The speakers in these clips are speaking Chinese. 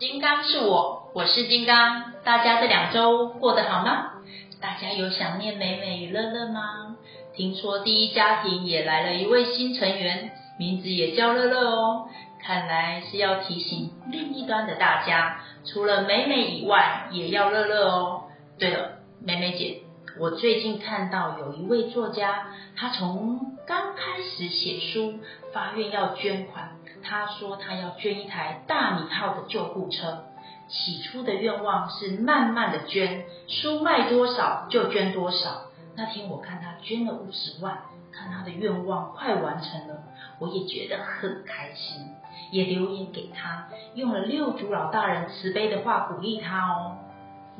金刚是我，我是金刚。大家这两周过得好吗？大家有想念美美与乐乐吗？听说第一家庭也来了一位新成员，名字也叫乐乐哦。看来是要提醒另一端的大家，除了美美以外，也要乐乐哦。对了，美美姐，我最近看到有一位作家，他从刚开始写书，发愿要捐款。他说他要捐一台大米号的救护车，起初的愿望是慢慢的捐，书卖多少就捐多少。那天我看他捐了五十万，看他的愿望快完成了，我也觉得很开心，也留言给他，用了六祖老大人慈悲的话鼓励他哦，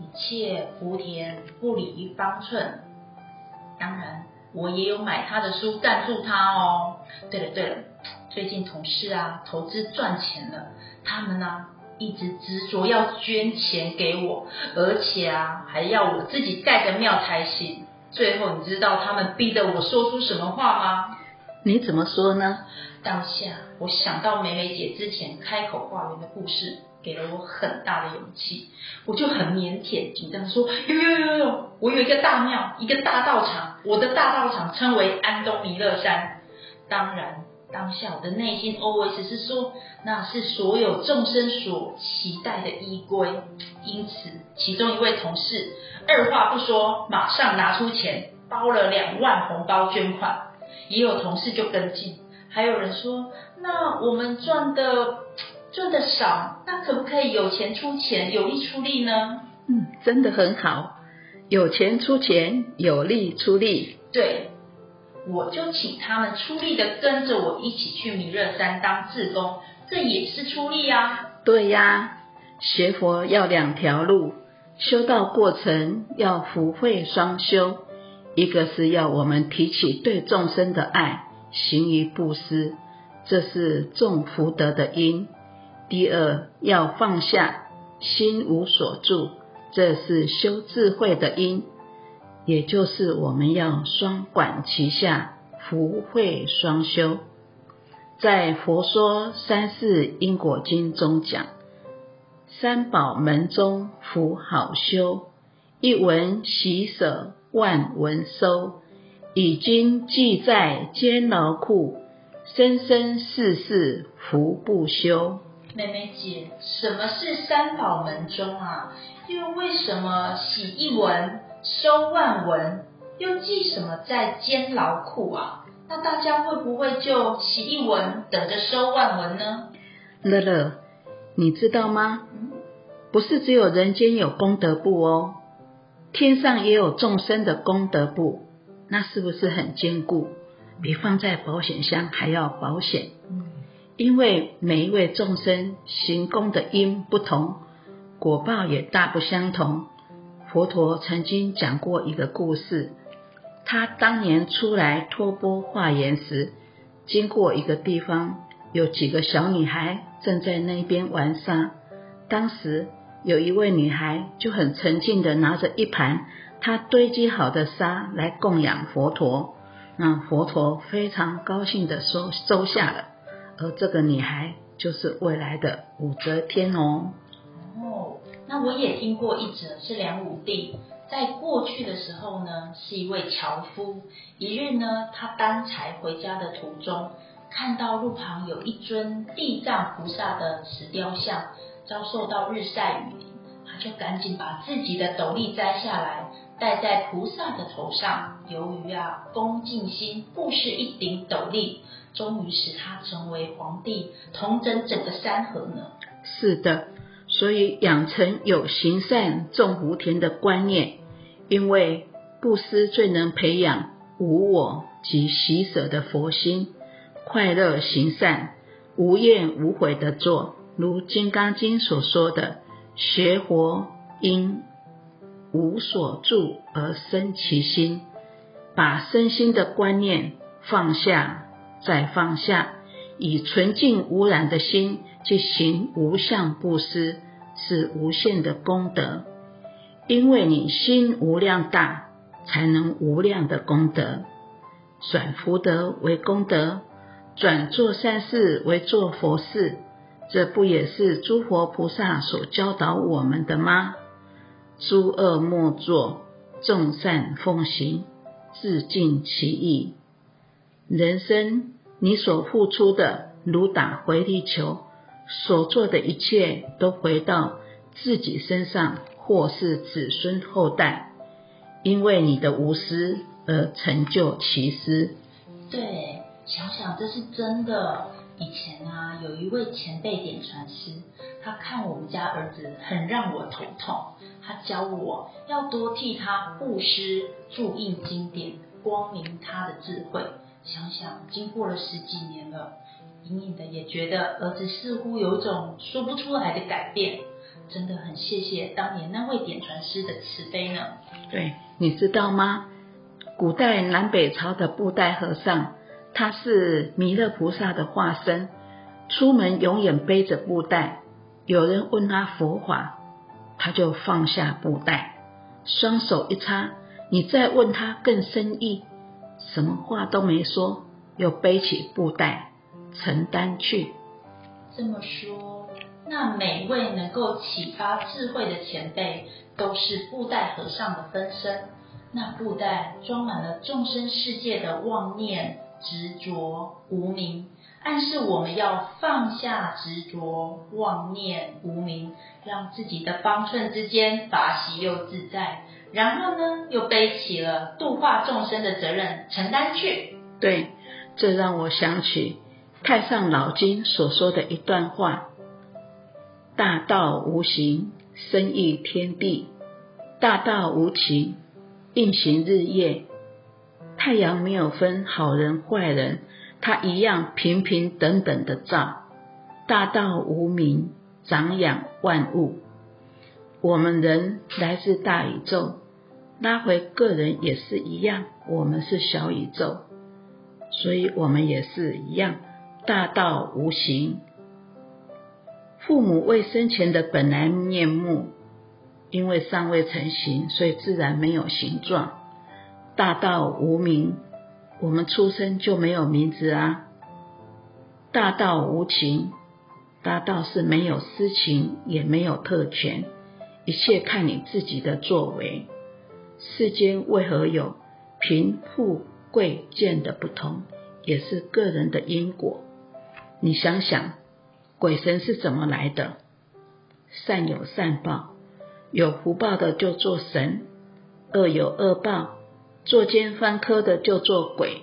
一切福田不离方寸。当然，我也有买他的书赞助他哦。对了对了。最近同事啊投资赚钱了，他们呢一直执着要捐钱给我，而且啊还要我自己盖个庙才行。最后你知道他们逼得我说出什么话吗？你怎么说呢？当下我想到美美姐之前开口化缘的故事，给了我很大的勇气，我就很腼腆紧张说：有有有有，我有一个大庙，一个大道场，我的大道场称为安东弥勒山。当然。当下我的内心 always 是说，那是所有众生所期待的依归。因此，其中一位同事二话不说，马上拿出钱包了两万红包捐款。也有同事就跟进，还有人说，那我们赚的赚的少，那可不可以有钱出钱，有力出力呢？嗯，真的很好，有钱出钱，有力出力。对。我就请他们出力的跟着我一起去弥勒山当志工，这也是出力啊。对呀，学佛要两条路，修道过程要福慧双修，一个是要我们提起对众生的爱，行于布施，这是种福德的因；第二要放下，心无所住，这是修智慧的因。也就是我们要双管齐下，福慧双修。在《佛说三世因果经》中讲，三宝门中福好修，一文喜舍万文收，已经记在监牢库，生生世世福不休。妹妹姐，什么是三宝门中啊？又为什么洗一文？收万文，又记什么在监牢库啊？那大家会不会就洗一文，等着收万文呢？乐乐，你知道吗？不是只有人间有功德簿哦，天上也有众生的功德簿，那是不是很坚固？比放在保险箱还要保险。因为每一位众生行功的因不同，果报也大不相同。佛陀曾经讲过一个故事，他当年出来托钵化缘时，经过一个地方，有几个小女孩正在那边玩沙。当时有一位女孩就很沉静的拿着一盘她堆积好的沙来供养佛陀，那佛陀非常高兴的收收下了。而这个女孩就是未来的武则天哦。哦那我也听过一则，是梁武帝在过去的时候呢，是一位樵夫。一日呢，他担柴回家的途中，看到路旁有一尊地藏菩萨的石雕像，遭受到日晒雨，他就赶紧把自己的斗笠摘下来，戴在菩萨的头上。由于啊，恭敬心布施一顶斗笠，终于使他成为皇帝，统整整个山河呢。是的。所以养成有行善种福田的观念，因为布施最能培养无我及喜舍的佛心，快乐行善，无怨无悔的做。如《金刚经》所说的，学佛因无所住而生其心，把身心的观念放下，再放下，以纯净无染的心。去行无相布施是无限的功德，因为你心无量大，才能无量的功德。转福德为功德，转做善事为做佛事，这不也是诸佛菩萨所教导我们的吗？诸恶莫作，众善奉行，自尽其意。人生你所付出的，如打回力球，所做的一切都回到自己身上，或是子孙后代，因为你的无私而成就其私。对，想想这是真的。以前啊，有一位前辈点传师，他看我们家儿子很让我头痛，他教我要多替他布施、注印经典，光明他的智慧。想想经过了十几年了，隐隐的也觉得儿子似乎有种说不出来的改变，真的很谢谢当年那位点传师的慈悲呢。对，你知道吗？古代南北朝的布袋和尚。他是弥勒菩萨的化身，出门永远背着布袋。有人问他佛法，他就放下布袋，双手一插。你再问他更深意，什么话都没说，又背起布袋承担去。这么说，那每位能够启发智慧的前辈，都是布袋和尚的分身。那布袋装满了众生世界的妄念。执着无名，暗示我们要放下执着妄念无名，让自己的方寸之间法喜又自在。然后呢，又背起了度化众生的责任承担去。对，这让我想起太上老君所说的一段话：大道无形，生育天地；大道无情，运行日夜。太阳没有分好人坏人，它一样平平等等的照。大道无名，长养万物。我们人来自大宇宙，拉回个人也是一样，我们是小宇宙，所以我们也是一样。大道无形，父母未生前的本来面目，因为尚未成形，所以自然没有形状。大道无名，我们出生就没有名字啊。大道无情，大道是没有私情，也没有特权，一切看你自己的作为。世间为何有贫富贵贱的不同，也是个人的因果。你想想，鬼神是怎么来的？善有善报，有福报的就做神，恶有恶报。作奸犯科的就做鬼，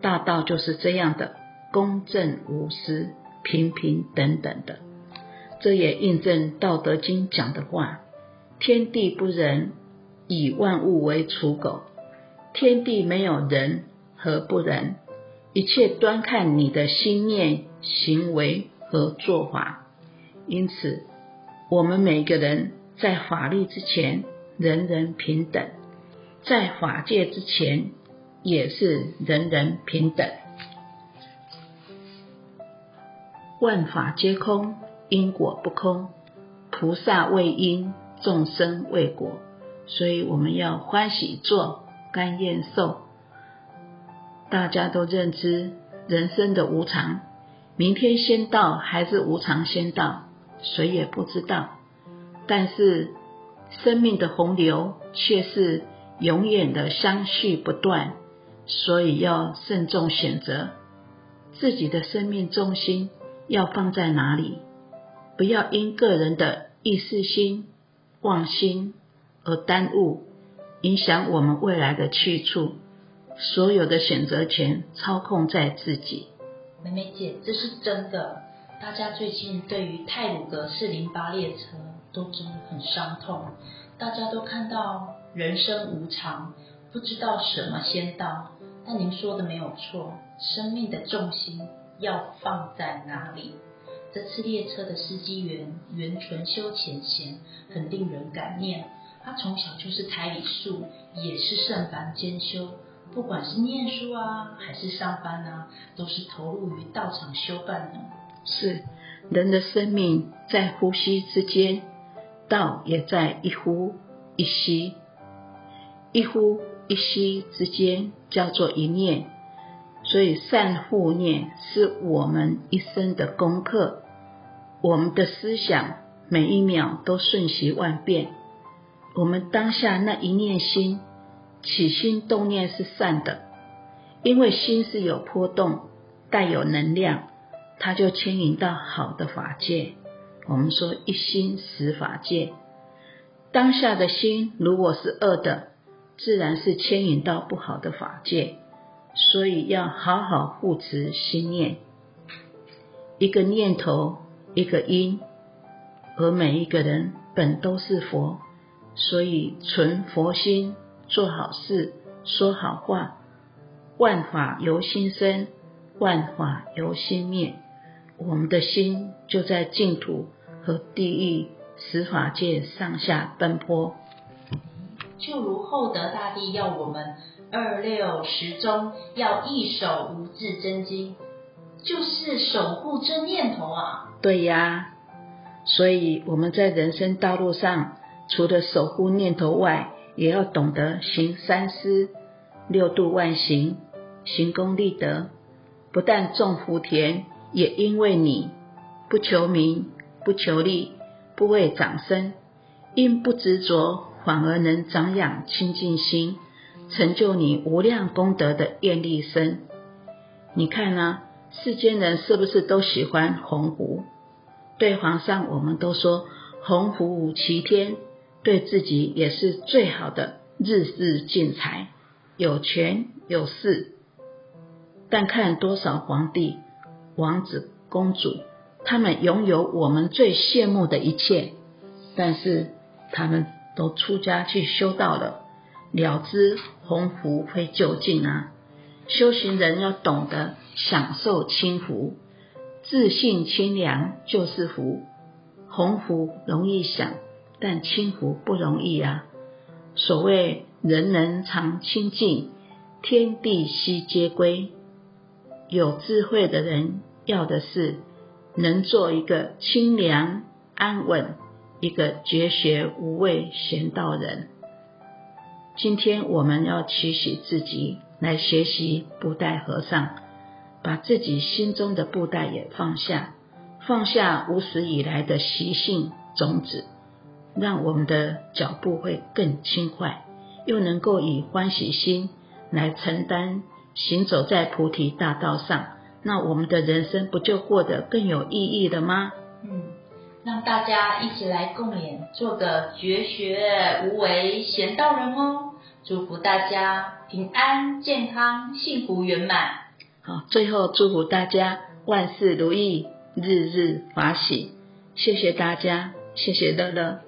大道就是这样的公正无私、平平等等的。这也印证《道德经》讲的话：“天地不仁，以万物为刍狗。”天地没有人，何不仁？一切端看你的心念、行为和做法。因此，我们每个人在法律之前，人人平等。在法界之前，也是人人平等。万法皆空，因果不空。菩萨为因，众生为果。所以我们要欢喜做，甘愿受。大家都认知人生的无常，明天先到还是无常先到，谁也不知道。但是生命的洪流却是。永远的相续不断，所以要慎重选择自己的生命重心要放在哪里，不要因个人的意识心、妄心而耽误，影响我们未来的去处。所有的选择权操控在自己。妹妹姐，这是真的。大家最近对于泰鲁格四零八列车都真的很伤痛，大家都看到。人生无常，不知道什么先到。但您说的没有错，生命的重心要放在哪里？这次列车的司机员袁纯修前贤很令人感念。他从小就是台里素，也是圣凡兼修。不管是念书啊，还是上班啊，都是投入于道场修办的。是人的生命在呼吸之间，道也在一呼一吸。一呼一吸之间叫做一念，所以善护念是我们一生的功课。我们的思想每一秒都瞬息万变，我们当下那一念心起心动念是善的，因为心是有波动，带有能量，它就牵引到好的法界。我们说一心十法界，当下的心如果是恶的，自然是牵引到不好的法界。所以要好好护持心念，一个念头一个因，而每一个人本都是佛，所以存佛心，做好事，说好话，万法由心生，万法由心灭。我们的心就在净土和地狱十法界上下奔波，就如厚德大帝要我们。二六十中要一手无字真经，就是守护真念头啊。对呀，所以我们在人生道路上，除了守护念头外，也要懂得行三思，六度万行，行功立德。不但种福田，也因为你不求名，不求利，不为长生，因不执着，反而能长养清净心。成就你无量功德的愿力身，你看呢？世间人是不是都喜欢鸿鹄？对皇上，我们都说鸿鹄齐天，对自己也是最好的日日进财，有权有势。但看多少皇帝、王子、公主，他们拥有我们最羡慕的一切，但是他们都出家去修道了。了知鸿福会就近啊！修行人要懂得享受清福，自信清凉就是福。鸿福容易享，但清福不容易啊。所谓人人常清净，天地悉皆归。有智慧的人要的是能做一个清凉安稳、一个绝学无畏贤道人。今天我们要提醒自己来学习布袋和尚，把自己心中的布袋也放下，放下无始以来的习性种子，让我们的脚步会更轻快，又能够以欢喜心来承担行走在菩提大道上，那我们的人生不就过得更有意义了吗？让大家一起来共勉，做个绝学无为贤道人哦。祝福大家平安、健康、幸福圆满。好，最后祝福大家万事如意，日日法喜。谢谢大家，谢谢乐乐。